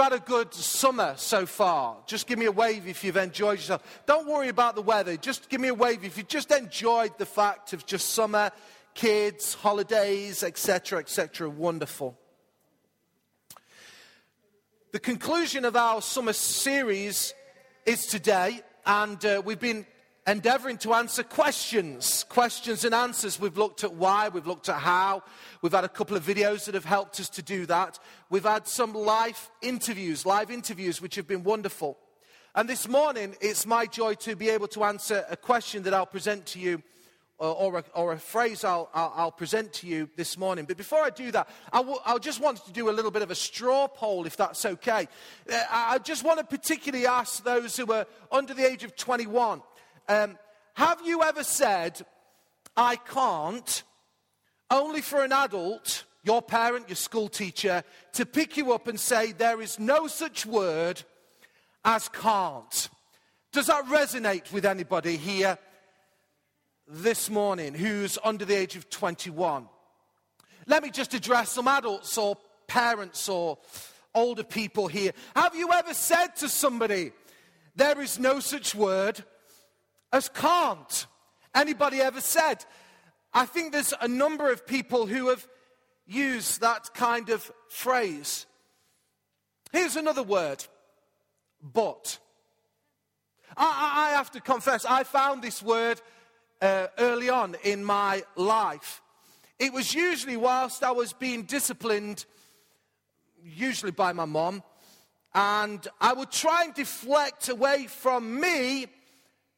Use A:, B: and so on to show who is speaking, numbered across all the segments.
A: you've had a good summer so far. Just give me a wave if you've enjoyed yourself. Don't worry about the weather. Just give me a wave if you just enjoyed the fact of just summer, kids, holidays, etc., etc. Wonderful. The conclusion of our summer series is today, and uh, we've been endeavoring to answer questions, questions and answers. We've looked at why, we've looked at how. We've had a couple of videos that have helped us to do that. We've had some live interviews, live interviews, which have been wonderful. And this morning, it's my joy to be able to answer a question that I'll present to you or, a, or a phrase I'll, I'll, I'll, present to you this morning. But before I do that, I, w- I just wanted to do a little bit of a straw poll, if that's okay. Uh, I just want to particularly ask those who are under the age of 21 um, have you ever said, I can't, only for an adult, your parent, your school teacher, to pick you up and say, there is no such word as can't? Does that resonate with anybody here? this morning who's under the age of 21. Let me just address some adults or parents or older people here. Have you ever said to somebody, there is no such word as can't? Anybody ever said? I think there's a number of people who have used that kind of phrase. Here's another word, but. I, I, have to confess, I found this word uh, early on in my life. It was usually whilst I was being disciplined, usually by my mom, and I would try and deflect away from me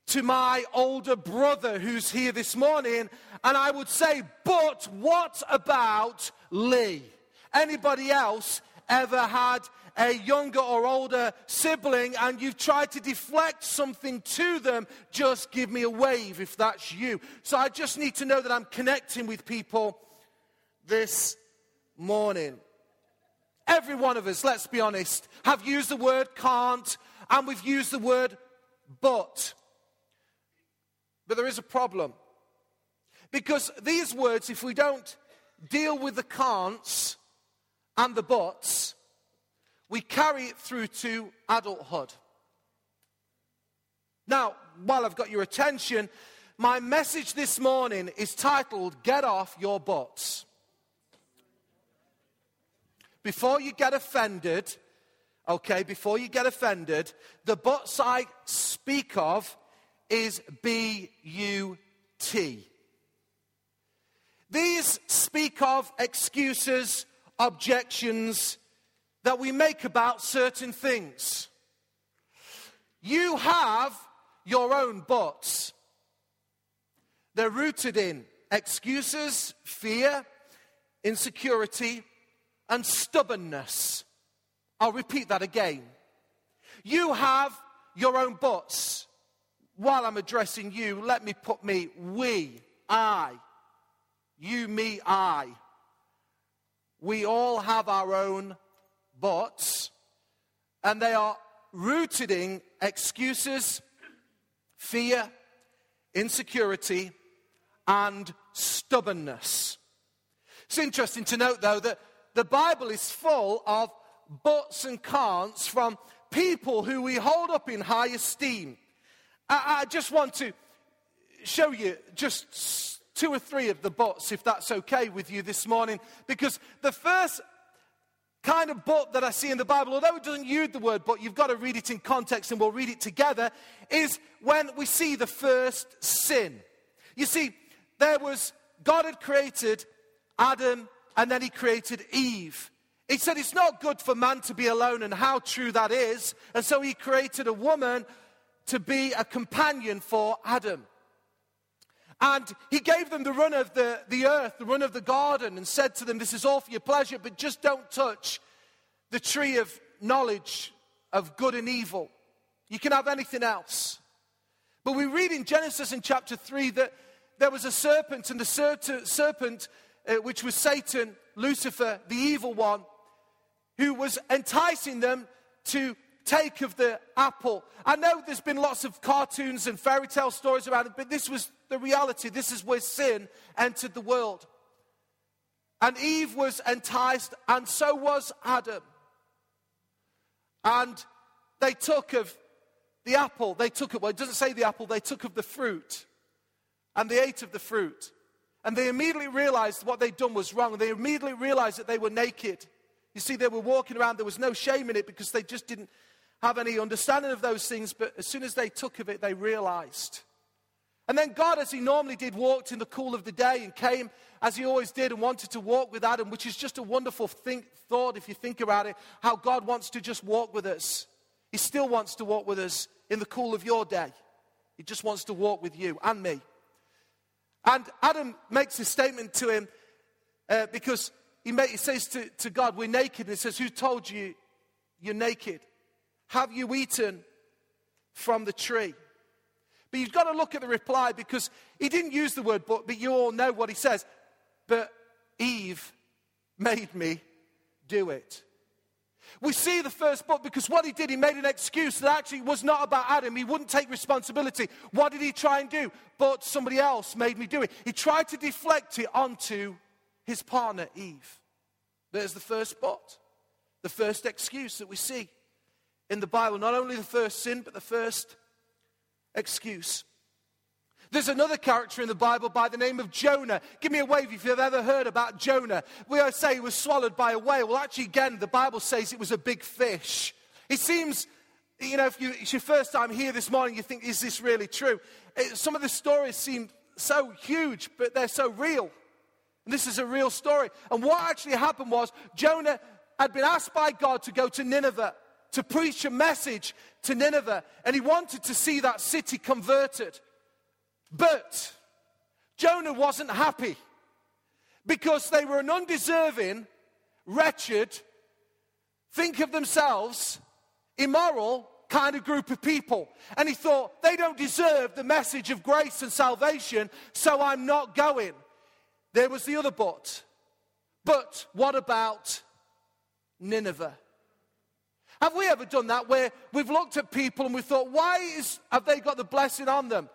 A: to my older brother who's here this morning, and I would say, But what about Lee? Anybody else ever had a younger or older sibling and you've tried to deflect something to them, just give me a wave if that's you. So I just need to know that I'm connecting with people this morning. Every one of us, let's be honest, have used the word can't and we've used the word but. But there is a problem. Because these words, if we don't deal with the can'ts and the buts, we carry it through to adulthood. Now, while I've got your attention, my message this morning is titled Get Off Your Butts. Before you get offended, okay, before you get offended, the butts I speak of is B U T. These speak of excuses, objections, that we make about certain things. You have your own buts. They're rooted in excuses, fear, insecurity, and stubbornness. I'll repeat that again. You have your own buts. While I'm addressing you, let me put me, we, I, you, me, I. We all have our own buts, and they are rooted in excuses, fear, insecurity, and stubbornness. It's interesting to note, though, that the Bible is full of buts and can'ts from people who we hold up in high esteem. I, I just want to show you just two or three of the buts, if that's okay with you this morning, because the first kind of but that I see in the Bible, although it doesn't use the word but, you've got to read it in context and we'll read it together, is when we see the first sin. You see, there was, God had created Adam and then he created Eve. He said it's not good for man to be alone, and how true that is. And so he created a woman to be a companion for Adam. And he gave them the run of the, the earth, the run of the garden, and said to them, This is all for your pleasure, but just don't touch the tree of knowledge of good and evil. You can have anything else. But we read in Genesis in chapter 3 that there was a serpent, and the serpent, uh, which was Satan, Lucifer, the evil one, who was enticing them to take of the apple. I know there's been lots of cartoons and fairy tale stories about it, but this was the reality. This is where sin entered the world. And Eve was enticed, and so was Adam. And they took of the apple, they took it. well, it doesn't say the apple, they took of the fruit. And they ate of the fruit. And they immediately realized what they'd done was wrong. They immediately realized that they were naked. You see, they were walking around, there was no shame in it because they just didn't have any understanding of those things. But as soon as they took of it, they realized. And then God, as he normally did, walked in the cool of the day and came as he always did and wanted to walk with Adam, which is just a wonderful think, thought if you think about it, how God wants to just walk with us. He still wants to walk with us in the cool of your day. He just wants to walk with you and me. And Adam makes a statement to him uh, because he, he says to, to God, We're naked. And he says, Who told you you're naked? Have you eaten from the tree? But you've got to look at the reply because he didn't use the word but, but you all know what he says. But Eve made me do it. We see the first book because what he did, he made an excuse that actually was not about Adam. He wouldn't take responsibility. What did he try and do? But somebody else made me do it. He tried to deflect it onto his partner, Eve. There's the first spot, the first excuse that we see in the Bible. Not only the first sin, but the first excuse. There's another character in the Bible by the name of Jonah. Give me a wave if you've ever heard about Jonah. We always say he was swallowed by a whale. Well, actually, again, the Bible says it was a big fish. It seems, you know, if you, it's your first time here this morning, you think, is this really true? It, some of the stories seem so huge, but they're so real. And this is a real story. And what actually happened was Jonah had been asked by God to go to Nineveh to preach a message to Nineveh, and he wanted to see that city converted. But Jonah wasn't happy because they were an undeserving, wretched, think of themselves, immoral kind of group of people. And he thought, they don't deserve the message of grace and salvation, so I'm not going. There was the other but. But what about Nineveh? Have we ever done that where we've looked at people and we thought, why is, have they got the blessing on them?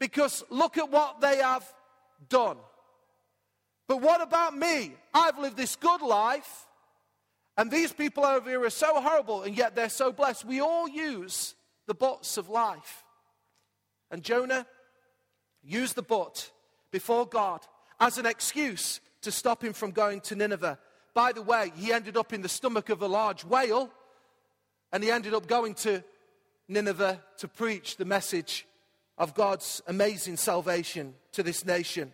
A: Because look at what they have done. But what about me? I've lived this good life, and these people over here are so horrible, and yet they're so blessed. We all use the buts of life. And Jonah used the but before God as an excuse to stop him from going to Nineveh. By the way, he ended up in the stomach of a large whale and he ended up going to Nineveh to preach the message of God's amazing salvation to this nation.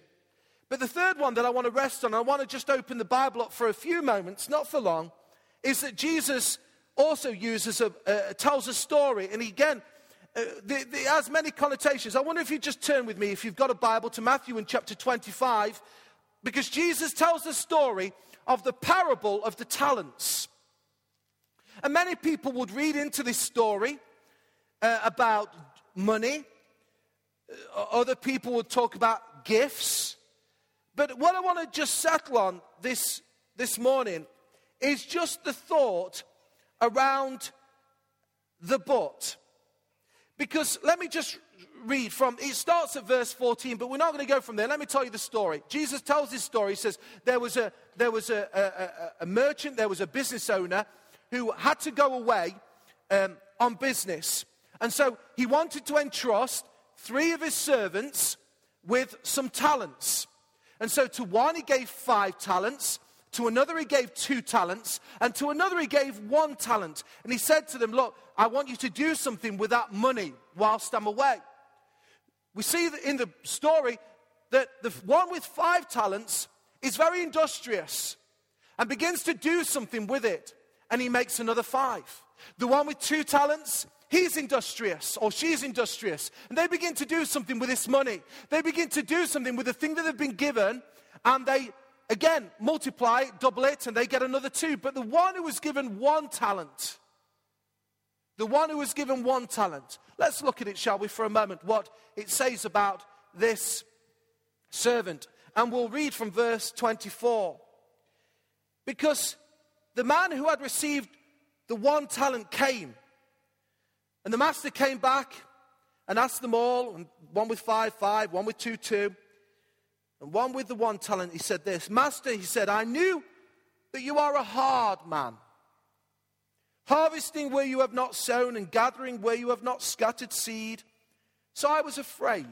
A: But the third one that I want to rest on, I want to just open the Bible up for a few moments, not for long, is that Jesus also uses a, uh, tells a story. And again, uh, it has many connotations. I wonder if you just turn with me, if you've got a Bible, to Matthew in chapter 25, because Jesus tells the story of the parable of the talents. And many people would read into this story uh, about money. Uh, other people would talk about gifts. But what I want to just settle on this, this morning is just the thought around the but. Because let me just read from, it starts at verse 14, but we're not going to go from there. Let me tell you the story. Jesus tells this story. He says, There was a, there was a, a, a merchant, there was a business owner who had to go away um, on business. And so he wanted to entrust three of his servants with some talents. And so to one he gave five talents, to another he gave two talents, and to another he gave one talent. And he said to them, Look, I want you to do something with that money whilst I'm away. We see in the story that the one with five talents is very industrious and begins to do something with it and he makes another five. The one with two talents, he's industrious or she's industrious. And they begin to do something with this money. They begin to do something with the thing that they've been given, and they again multiply, double it, and they get another two. But the one who was given one talent, the one who was given one talent, let's look at it, shall we, for a moment, what it says about this servant. And we'll read from verse 24. Because the man who had received the one talent came. And the master came back and asked them all, one with five, five, one with two, two, and one with the one talent. He said this Master, he said, I knew that you are a hard man, harvesting where you have not sown, and gathering where you have not scattered seed. So I was afraid.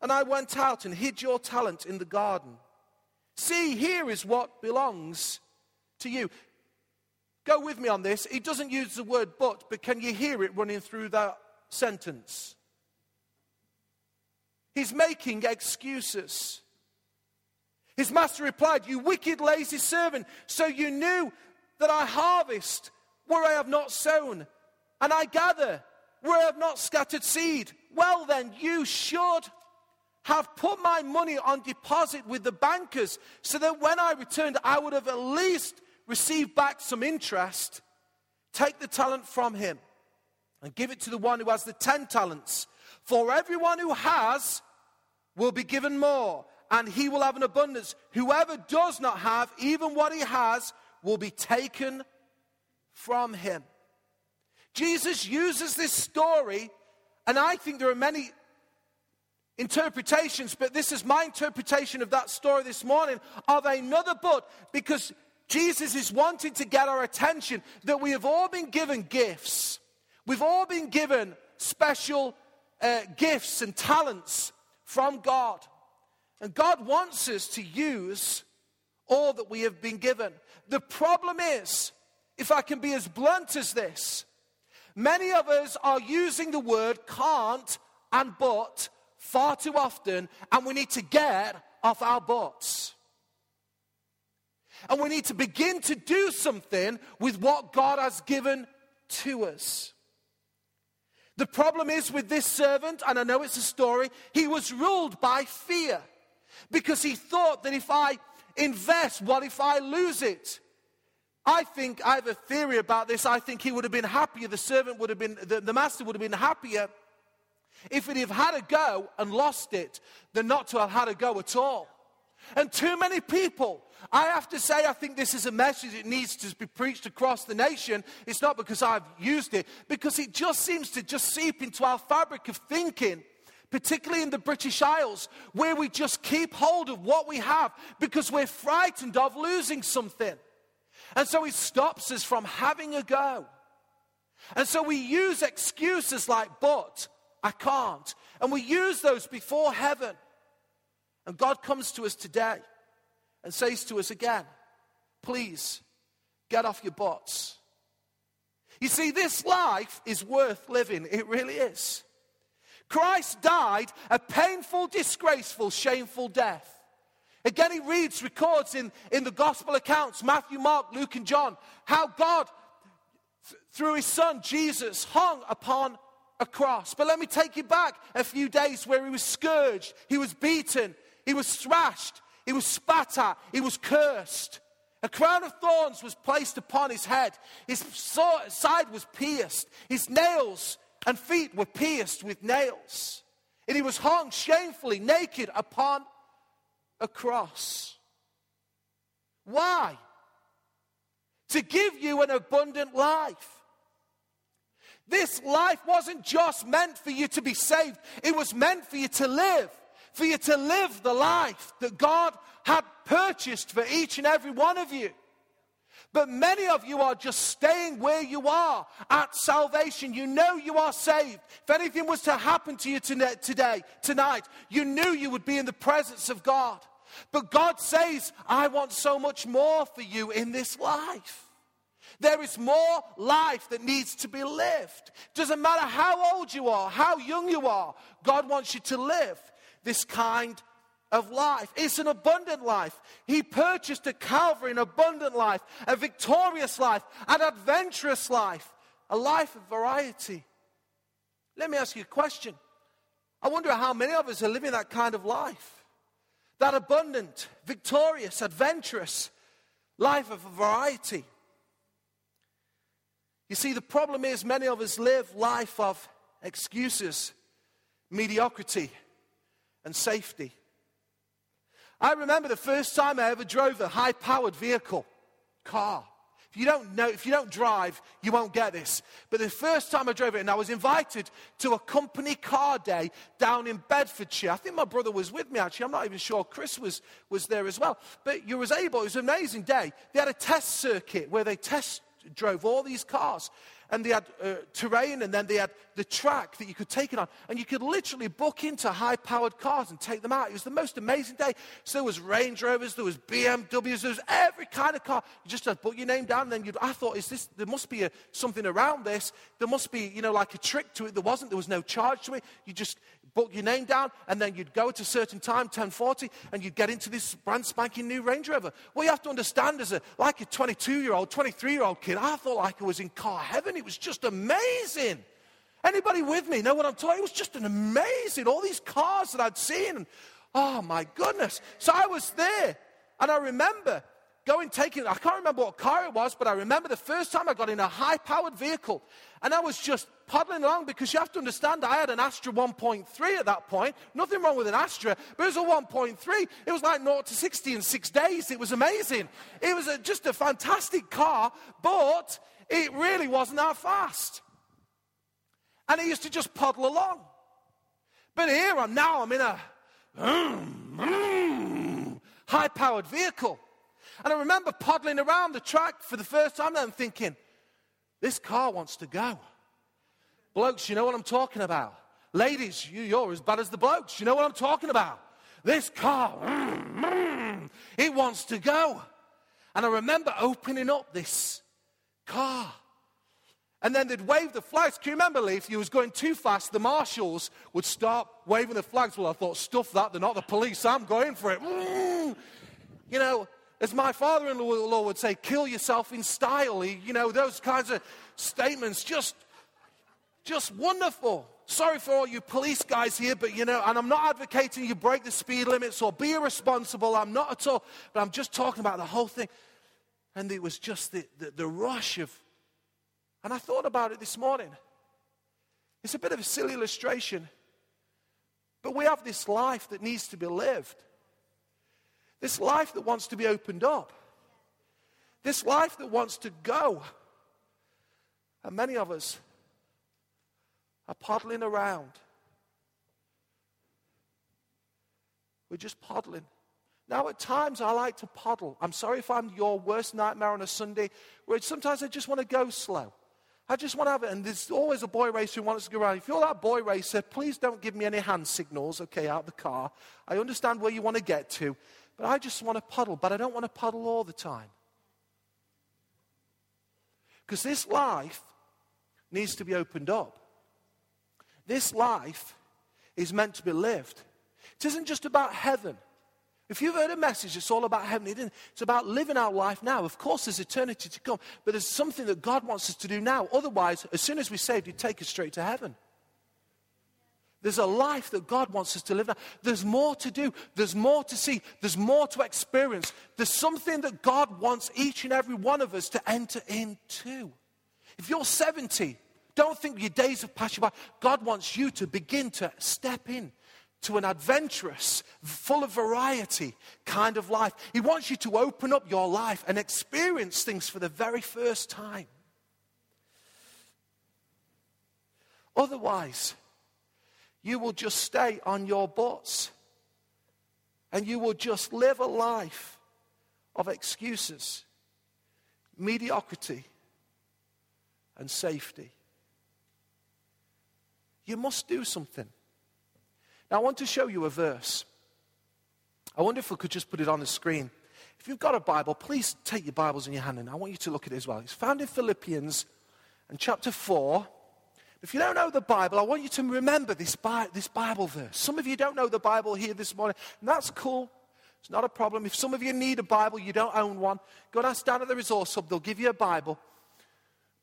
A: And I went out and hid your talent in the garden. See, here is what belongs to you. Go with me on this. He doesn't use the word but, but can you hear it running through that sentence? He's making excuses. His master replied, You wicked, lazy servant, so you knew that I harvest where I have not sown, and I gather where I have not scattered seed. Well, then, you should have put my money on deposit with the bankers so that when I returned, I would have at least received back some interest. Take the talent from him and give it to the one who has the ten talents. For everyone who has will be given more and he will have an abundance. Whoever does not have, even what he has, will be taken from him. Jesus uses this story, and I think there are many interpretations, but this is my interpretation of that story this morning of another but because Jesus is wanting to get our attention that we have all been given gifts. We've all been given special uh, gifts and talents from God. And God wants us to use all that we have been given. The problem is, if I can be as blunt as this, many of us are using the word can't and but far too often, and we need to get off our butts. And we need to begin to do something with what God has given to us. The problem is with this servant, and I know it's a story, he was ruled by fear because he thought that if I invest, what if I lose it? I think I have a theory about this. I think he would have been happier, the servant would have been, the, the master would have been happier if he'd have had a go and lost it than not to have had a go at all. And too many people, I have to say, I think this is a message that needs to be preached across the nation. It's not because I've used it, because it just seems to just seep into our fabric of thinking particularly in the British Isles, where we just keep hold of what we have because we're frightened of losing something. And so it stops us from having a go. And so we use excuses like, but I can't. And we use those before heaven. And God comes to us today and says to us again, please get off your butts. You see, this life is worth living. It really is. Christ died a painful, disgraceful, shameful death. Again, he reads, records in, in the gospel accounts Matthew, Mark, Luke, and John how God, th- through his son Jesus, hung upon a cross. But let me take you back a few days where he was scourged, he was beaten, he was thrashed, he was spat at, he was cursed. A crown of thorns was placed upon his head. His side was pierced. His nails and feet were pierced with nails. And he was hung shamefully, naked upon a cross. Why? To give you an abundant life. This life wasn't just meant for you to be saved, it was meant for you to live, for you to live the life that God had purchased for each and every one of you. But many of you are just staying where you are at salvation. You know you are saved. If anything was to happen to you today, tonight, you knew you would be in the presence of God. But God says, I want so much more for you in this life. There is more life that needs to be lived. Doesn't matter how old you are, how young you are, God wants you to live this kind of life. It's an abundant life. He purchased at Calvary an abundant life, a victorious life, an adventurous life, a life of variety. Let me ask you a question. I wonder how many of us are living that kind of life. That abundant, victorious, adventurous life of variety. You see, the problem is many of us live life of excuses, mediocrity, and safety. I remember the first time I ever drove a high powered vehicle, car. If you don't know, if you don't drive, you won't get this. But the first time I drove it, and I was invited to a company car day down in Bedfordshire. I think my brother was with me actually. I'm not even sure Chris was, was there as well. But you was able, it was an amazing day. They had a test circuit where they test drove all these cars. And they had uh, terrain, and then they had the track that you could take it on. And you could literally book into high powered cars and take them out. It was the most amazing day. So there was Range Rovers, there was BMWs, there was every kind of car. You just had to put your name down, and then you'd, I thought, is this, there must be a, something around this. There must be, you know, like a trick to it. There wasn't. There was no charge to it. You just book your name down, and then you'd go at a certain time, 1040, and you'd get into this brand spanking new Range Rover. Well, you have to understand, a like a 22 year old, 23 year old kid, I thought like I was in car heaven. It was just amazing. Anybody with me know what I'm talking? It was just an amazing. All these cars that I'd seen, and oh my goodness! So I was there, and I remember going taking. I can't remember what car it was, but I remember the first time I got in a high-powered vehicle, and I was just paddling along because you have to understand I had an Astra 1.3 at that point. Nothing wrong with an Astra, but it was a 1.3. It was like 0 to 60 in six days. It was amazing. It was a, just a fantastic car, but it really wasn't that fast. And it used to just puddle along. But here I'm now, I'm in a high powered vehicle. And I remember puddling around the track for the first time and thinking, this car wants to go. Blokes, you know what I'm talking about. Ladies, you, are as bad as the blokes. You know what I'm talking about. This car, mm, mm, it wants to go. And I remember opening up this car. And then they'd wave the flags. Can you remember, Lee, if you was going too fast, the marshals would start waving the flags. Well, I thought, stuff that, they're not the police, I'm going for it. Mm. You know, as my father-in-law would say, kill yourself in style. You know, those kinds of statements, just just wonderful. Sorry for all you police guys here, but you know, and I'm not advocating you break the speed limits or be irresponsible. I'm not at all. But I'm just talking about the whole thing. And it was just the, the, the rush of, and I thought about it this morning. It's a bit of a silly illustration, but we have this life that needs to be lived. This life that wants to be opened up. This life that wants to go. And many of us are paddling around. We're just paddling. Now, at times, I like to paddle. I'm sorry if I'm your worst nightmare on a Sunday, where sometimes I just want to go slow. I just want to have it. And there's always a boy racer who wants to go around. If you're that boy racer, please don't give me any hand signals, okay, out of the car. I understand where you want to get to, but I just want to puddle, but I don't want to puddle all the time. Because this life needs to be opened up. This life is meant to be lived. It isn't just about heaven. If you've heard a message, it's all about heaven. It's about living our life now. Of course, there's eternity to come, but there's something that God wants us to do now. Otherwise, as soon as we're saved, He'd take us straight to heaven. There's a life that God wants us to live. There's more to do. There's more to see. There's more to experience. There's something that God wants each and every one of us to enter into. If you're 70 don't think your days have passed by. God wants you to begin to step in to an adventurous, full of variety kind of life. He wants you to open up your life and experience things for the very first time. Otherwise, you will just stay on your butts and you will just live a life of excuses, mediocrity, and safety. You must do something. Now, I want to show you a verse. I wonder if we could just put it on the screen. If you've got a Bible, please take your Bibles in your hand and I want you to look at it as well. It's found in Philippians and chapter 4. If you don't know the Bible, I want you to remember this, Bi- this Bible verse. Some of you don't know the Bible here this morning, and that's cool. It's not a problem. If some of you need a Bible, you don't own one, go and ask down at the resource hub. They'll give you a Bible.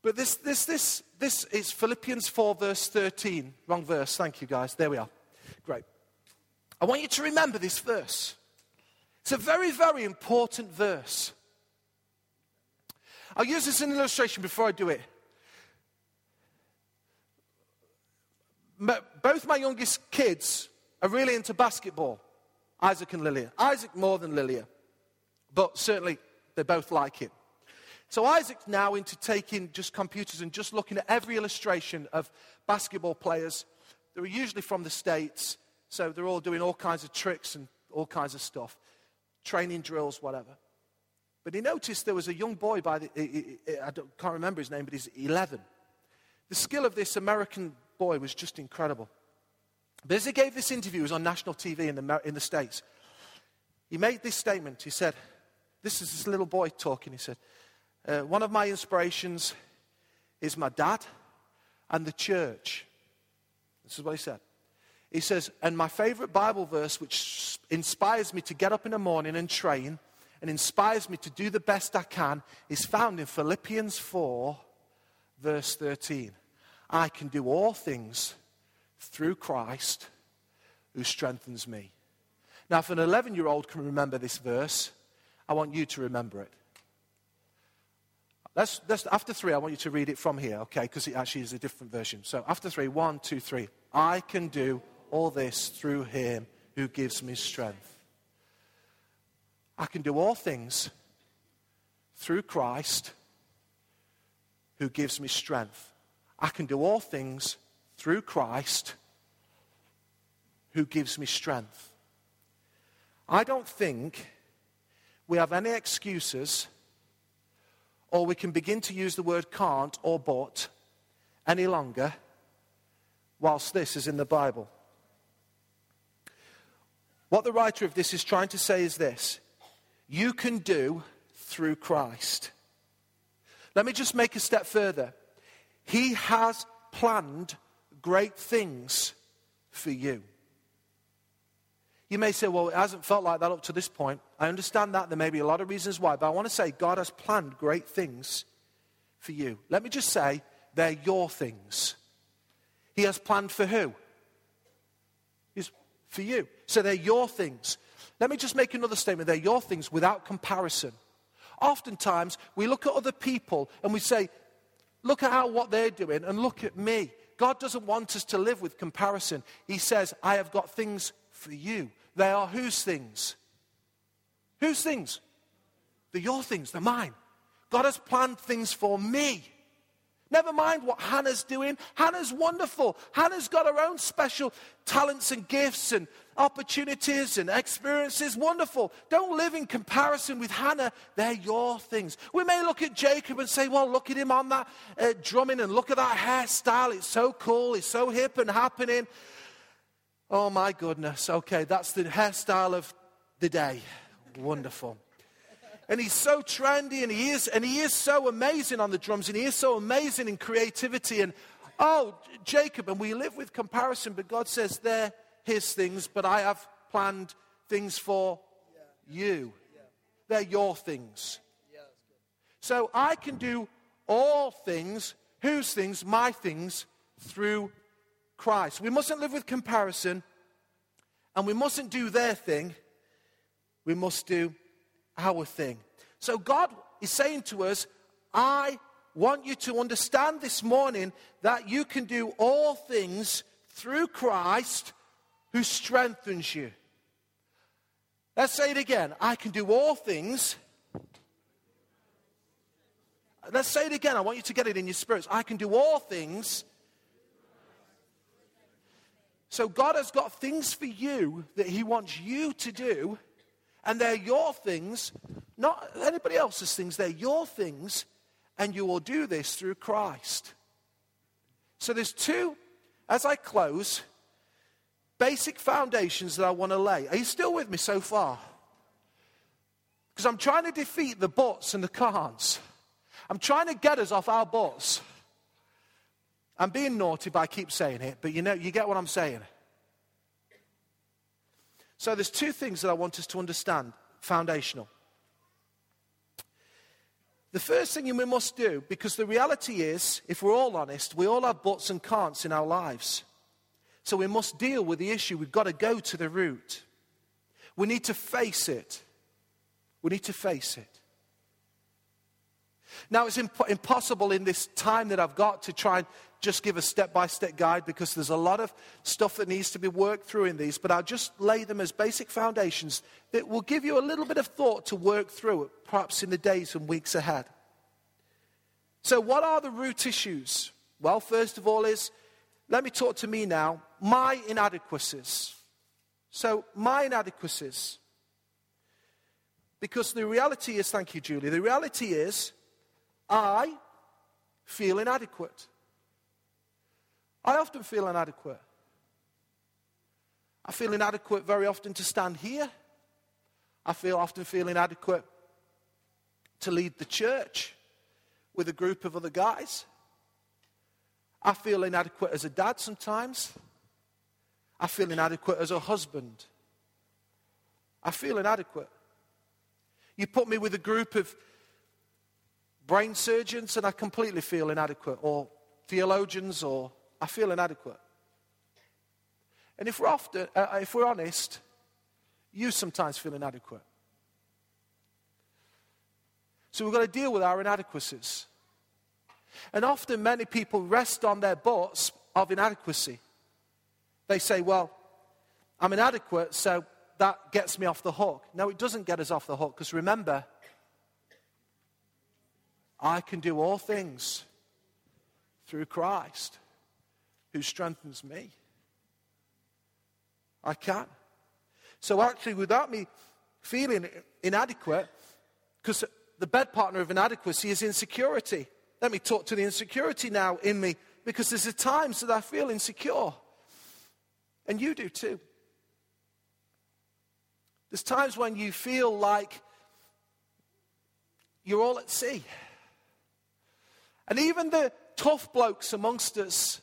A: But this, this, this, this is Philippians 4, verse 13. Wrong verse. Thank you, guys. There we are. Great. I want you to remember this verse. It's a very, very important verse. I'll use this as an illustration before I do it. Both my youngest kids are really into basketball, Isaac and Lilia. Isaac more than Lilia, but certainly they both like it. So Isaac's now into taking just computers and just looking at every illustration of basketball players. They're usually from the States, so they're all doing all kinds of tricks and all kinds of stuff, training drills, whatever. But he noticed there was a young boy by the, I can't remember his name, but he's 11. The skill of this American boy was just incredible. But as he gave this interview, it was on national TV in the, in the States. He made this statement. He said, This is this little boy talking. He said, uh, One of my inspirations is my dad and the church. This is what he said. He says, And my favorite Bible verse, which inspires me to get up in the morning and train and inspires me to do the best I can, is found in Philippians 4, verse 13. I can do all things through Christ who strengthens me. Now, if an 11 year old can remember this verse, I want you to remember it. Let's, let's, after three, I want you to read it from here, okay? Because it actually is a different version. So, after three, one, two, three. I can do all this through him who gives me strength. I can do all things through Christ who gives me strength. I can do all things through Christ who gives me strength. I don't think we have any excuses or we can begin to use the word can't or but any longer whilst this is in the Bible. What the writer of this is trying to say is this you can do through Christ. Let me just make a step further. He has planned great things for you. You may say, well, it hasn't felt like that up to this point. I understand that. There may be a lot of reasons why. But I want to say, God has planned great things for you. Let me just say, they're your things. He has planned for who? Is for you. So they're your things. Let me just make another statement. They're your things without comparison. Oftentimes, we look at other people and we say, look at how what they're doing and look at me. God doesn't want us to live with comparison. He says, I have got things for you. They are whose things? Whose things? They're your things, they're mine. God has planned things for me. Never mind what Hannah's doing. Hannah's wonderful. Hannah's got her own special talents and gifts and opportunities and experiences. Wonderful. Don't live in comparison with Hannah. They're your things. We may look at Jacob and say, well, look at him on that uh, drumming and look at that hairstyle. It's so cool. It's so hip and happening. Oh my goodness. Okay, that's the hairstyle of the day. Wonderful. And he's so trendy and he is and he is so amazing on the drums and he is so amazing in creativity and oh Jacob and we live with comparison but God says they're his things but I have planned things for you. They're your things. So I can do all things, whose things, my things, through Christ. We mustn't live with comparison and we mustn't do their thing. We must do our thing. So God is saying to us, I want you to understand this morning that you can do all things through Christ who strengthens you. Let's say it again. I can do all things. Let's say it again. I want you to get it in your spirits. I can do all things so God has got things for you that He wants you to do, and they're your things, not anybody else's things, they're your things, and you will do this through Christ. So there's two, as I close, basic foundations that I want to lay. Are you still with me so far? Because I'm trying to defeat the buts and the can'ts. I'm trying to get us off our butts. I'm being naughty, but I keep saying it, but you know, you get what I'm saying. So there's two things that I want us to understand, foundational. The first thing we must do, because the reality is, if we're all honest, we all have buts and can'ts in our lives. So we must deal with the issue. We've got to go to the root. We need to face it. We need to face it. Now, it's imp- impossible in this time that I've got to try and just give a step by step guide because there's a lot of stuff that needs to be worked through in these, but I'll just lay them as basic foundations that will give you a little bit of thought to work through, perhaps in the days and weeks ahead. So, what are the root issues? Well, first of all, is let me talk to me now my inadequacies. So, my inadequacies. Because the reality is, thank you, Julie, the reality is, I feel inadequate. I often feel inadequate. I feel inadequate very often to stand here. I feel often feel inadequate to lead the church with a group of other guys. I feel inadequate as a dad sometimes. I feel inadequate as a husband. I feel inadequate. You put me with a group of brain surgeons and I completely feel inadequate, or theologians, or I feel inadequate. And if we're, often, uh, if we're honest, you sometimes feel inadequate. So we've got to deal with our inadequacies. And often many people rest on their butts of inadequacy. They say, Well, I'm inadequate, so that gets me off the hook. No, it doesn't get us off the hook, because remember, I can do all things through Christ who strengthens me. I can. So, actually, without me feeling inadequate, because the bed partner of inadequacy is insecurity. Let me talk to the insecurity now in me, because there's times that I feel insecure. And you do too. There's times when you feel like you're all at sea. And even the tough blokes amongst us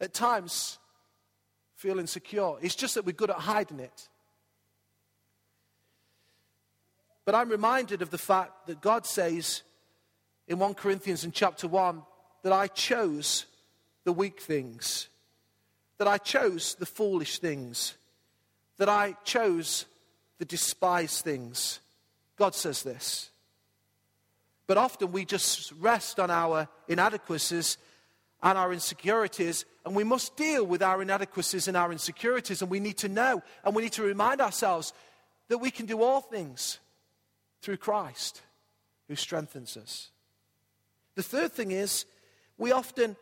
A: at times feel insecure. It's just that we're good at hiding it. But I'm reminded of the fact that God says in 1 Corinthians in chapter 1 that I chose the weak things, that I chose the foolish things, that I chose the despised things. God says this. But often we just rest on our inadequacies and our insecurities, and we must deal with our inadequacies and our insecurities, and we need to know and we need to remind ourselves that we can do all things through Christ who strengthens us. The third thing is, we often,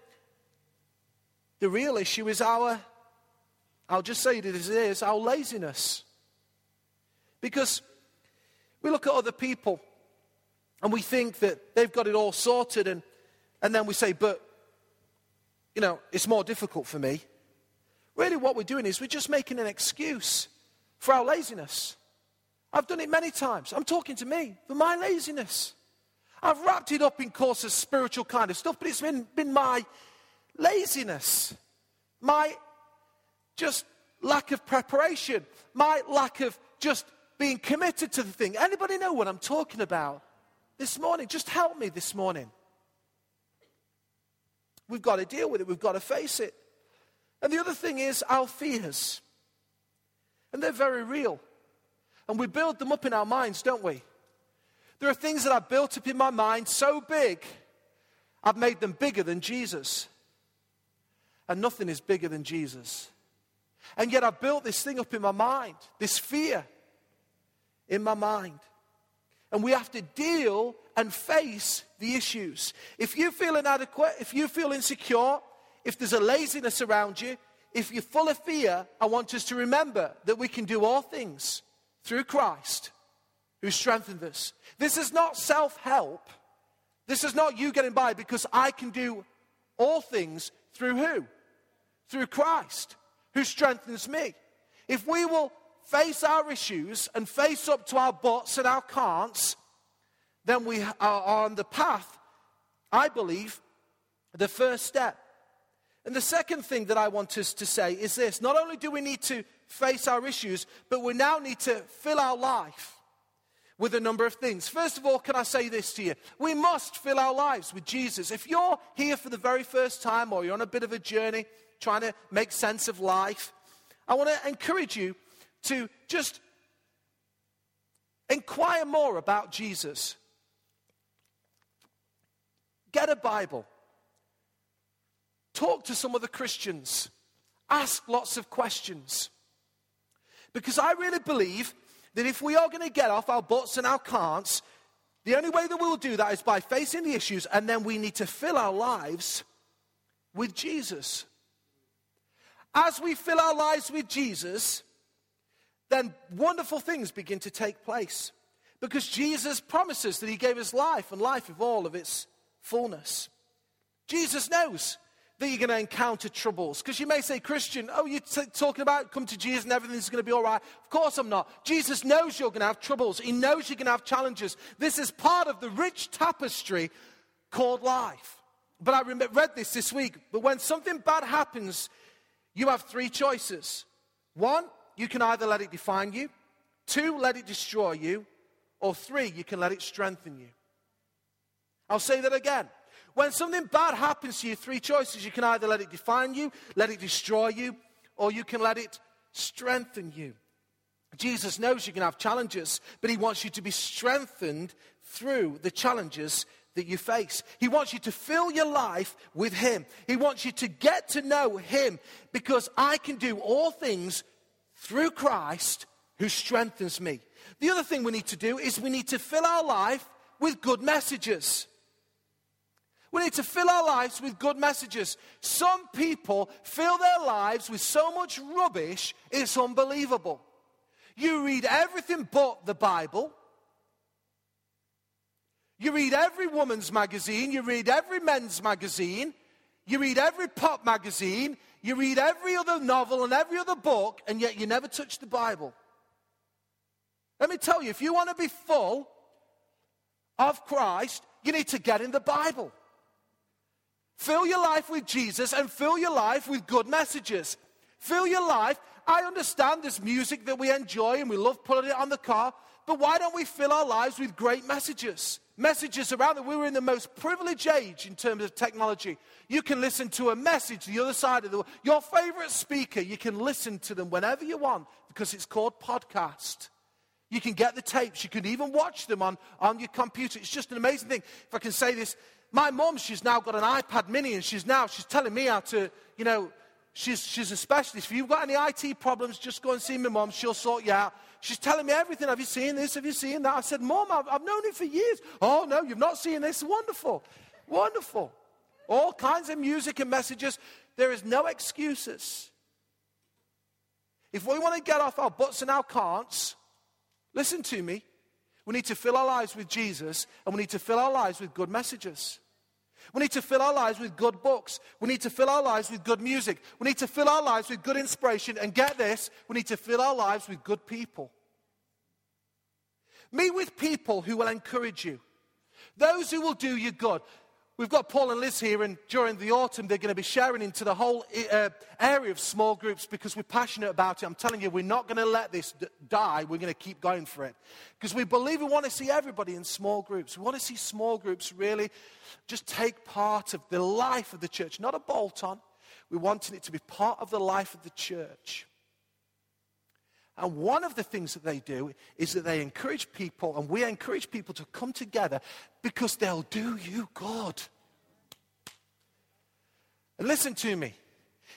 A: the real issue is our, I'll just say it as it is, our laziness. Because we look at other people and we think that they've got it all sorted, and, and then we say, but, you know, it's more difficult for me. Really, what we're doing is we're just making an excuse for our laziness. I've done it many times. I'm talking to me for my laziness. I've wrapped it up in courses, spiritual kind of stuff, but it's been, been my laziness, my just lack of preparation, my lack of just being committed to the thing. Anybody know what I'm talking about? This morning. Just help me this morning. We've got to deal with it, we've got to face it. And the other thing is our fears. And they're very real. And we build them up in our minds, don't we? There are things that I've built up in my mind so big, I've made them bigger than Jesus. And nothing is bigger than Jesus. And yet I've built this thing up in my mind, this fear in my mind. And we have to deal and face the issues. If you feel inadequate, if you feel insecure, if there's a laziness around you, if you're full of fear, I want us to remember that we can do all things through Christ who strengthens us. This is not self help. This is not you getting by because I can do all things through who? Through Christ who strengthens me. If we will face our issues and face up to our buts and our can'ts, then we are on the path, I believe, the first step. And the second thing that I want us to say is this not only do we need to face our issues, but we now need to fill our life with a number of things. First of all, can I say this to you? We must fill our lives with Jesus. If you're here for the very first time or you're on a bit of a journey trying to make sense of life, I want to encourage you to just inquire more about Jesus. Get a Bible. Talk to some other Christians. Ask lots of questions. Because I really believe that if we are going to get off our butts and our can'ts, the only way that we'll do that is by facing the issues, and then we need to fill our lives with Jesus. As we fill our lives with Jesus, then wonderful things begin to take place. Because Jesus promises that he gave us life and life of all of its fullness. Jesus knows that you're going to encounter troubles. Because you may say, Christian, oh, you're t- talking about come to Jesus and everything's going to be all right. Of course I'm not. Jesus knows you're going to have troubles, He knows you're going to have challenges. This is part of the rich tapestry called life. But I read this this week. But when something bad happens, you have three choices. One, you can either let it define you, two, let it destroy you, or three, you can let it strengthen you. I'll say that again. When something bad happens to you, three choices. You can either let it define you, let it destroy you, or you can let it strengthen you. Jesus knows you can have challenges, but he wants you to be strengthened through the challenges that you face. He wants you to fill your life with him. He wants you to get to know him because I can do all things through Christ who strengthens me. The other thing we need to do is we need to fill our life with good messages. We need to fill our lives with good messages. Some people fill their lives with so much rubbish, it's unbelievable. You read everything but the Bible. You read every woman's magazine. You read every men's magazine. You read every pop magazine. You read every other novel and every other book, and yet you never touch the Bible. Let me tell you, if you want to be full of Christ, you need to get in the Bible. Fill your life with Jesus and fill your life with good messages. Fill your life. I understand this music that we enjoy and we love putting it on the car, but why don't we fill our lives with great messages? Messages around that we were in the most privileged age in terms of technology. You can listen to a message the other side of the world. Your favorite speaker, you can listen to them whenever you want because it's called podcast. You can get the tapes. You can even watch them on, on your computer. It's just an amazing thing. If I can say this, my mom, she's now got an iPad mini and she's now, she's telling me how to, you know, she's, she's a specialist. If you've got any IT problems, just go and see my mom. She'll sort you out. She's telling me everything. Have you seen this? Have you seen that? I said, Mom, I've, I've known it for years. Oh, no, you've not seen this. Wonderful. Wonderful. All kinds of music and messages. There is no excuses. If we want to get off our butts and our can'ts, listen to me. We need to fill our lives with Jesus and we need to fill our lives with good messages. We need to fill our lives with good books. We need to fill our lives with good music. We need to fill our lives with good inspiration. And get this, we need to fill our lives with good people. Meet with people who will encourage you, those who will do you good. We've got Paul and Liz here, and during the autumn, they're going to be sharing into the whole uh, area of small groups because we're passionate about it. I'm telling you, we're not going to let this d- die. We're going to keep going for it because we believe we want to see everybody in small groups. We want to see small groups really just take part of the life of the church, not a bolt on. We're wanting it to be part of the life of the church. And one of the things that they do is that they encourage people, and we encourage people to come together because they'll do you good. And listen to me.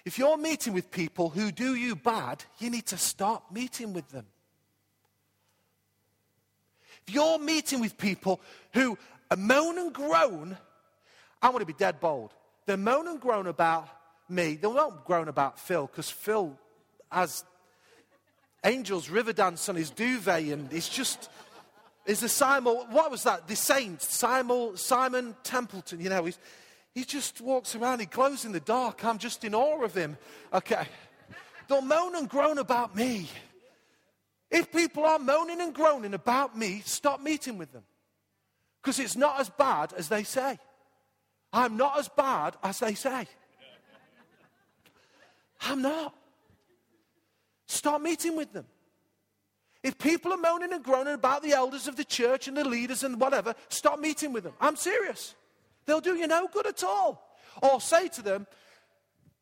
A: If you're meeting with people who do you bad, you need to stop meeting with them. If you're meeting with people who moan and groan, I want to be dead bold. They moan and groan about me. They won't groan about Phil because Phil has angels river dance on his duvet and it's just is a Simon, what was that? The saint, Simon, Simon Templeton, you know, he's, he just walks around, he glows in the dark. I'm just in awe of him. Okay. Don't moan and groan about me. If people are moaning and groaning about me, stop meeting with them. Because it's not as bad as they say. I'm not as bad as they say. I'm not. Stop meeting with them. If people are moaning and groaning about the elders of the church and the leaders and whatever, stop meeting with them. I'm serious. They'll do you no good at all. Or say to them,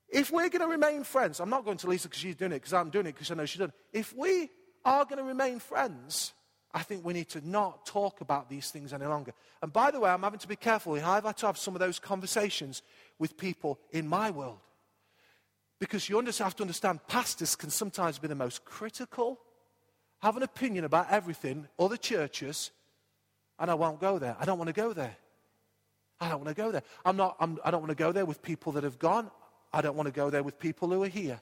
A: if we're going to remain friends, I'm not going to Lisa because she's doing it because I'm doing it because I know she's done it. If we are going to remain friends, I think we need to not talk about these things any longer. And by the way, I'm having to be careful. I've had to have some of those conversations with people in my world. Because you have to understand, pastors can sometimes be the most critical, have an opinion about everything, other churches, and I won't go there. I don't want to go there. I don't want to go there. I'm not, I'm, I don't want to go there with people that have gone. I don't want to go there with people who are here.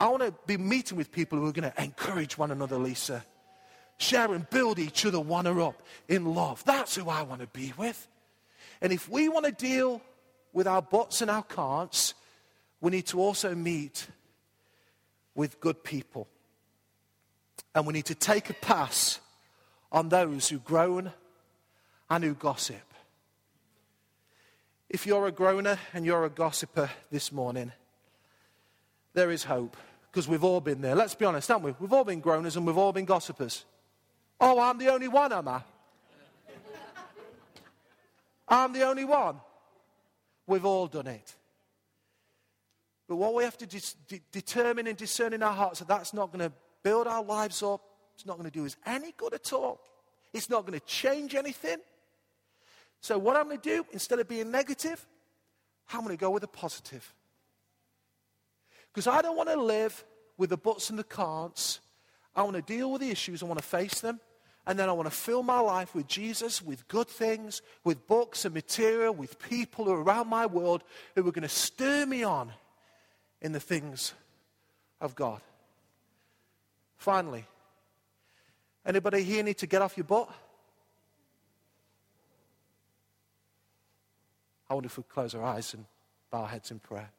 A: I want to be meeting with people who are going to encourage one another, Lisa. share and build each other one up in love. That's who I want to be with. And if we want to deal with our buts and our can'ts, we need to also meet with good people. And we need to take a pass on those who groan and who gossip. If you're a groaner and you're a gossiper this morning, there is hope because we've all been there. Let's be honest, haven't we? We've all been groaners and we've all been gossipers. Oh, I'm the only one, am I? I'm the only one. We've all done it. But what we have to de- determine and discern in our hearts that that's not going to build our lives up. It's not going to do us any good at all. It's not going to change anything. So, what I'm going to do, instead of being negative, I'm going to go with a positive. Because I don't want to live with the buts and the can'ts. I want to deal with the issues. I want to face them. And then I want to fill my life with Jesus, with good things, with books and material, with people who are around my world who are going to stir me on in the things of God. Finally, anybody here need to get off your butt? I wonder if we close our eyes and bow our heads in prayer.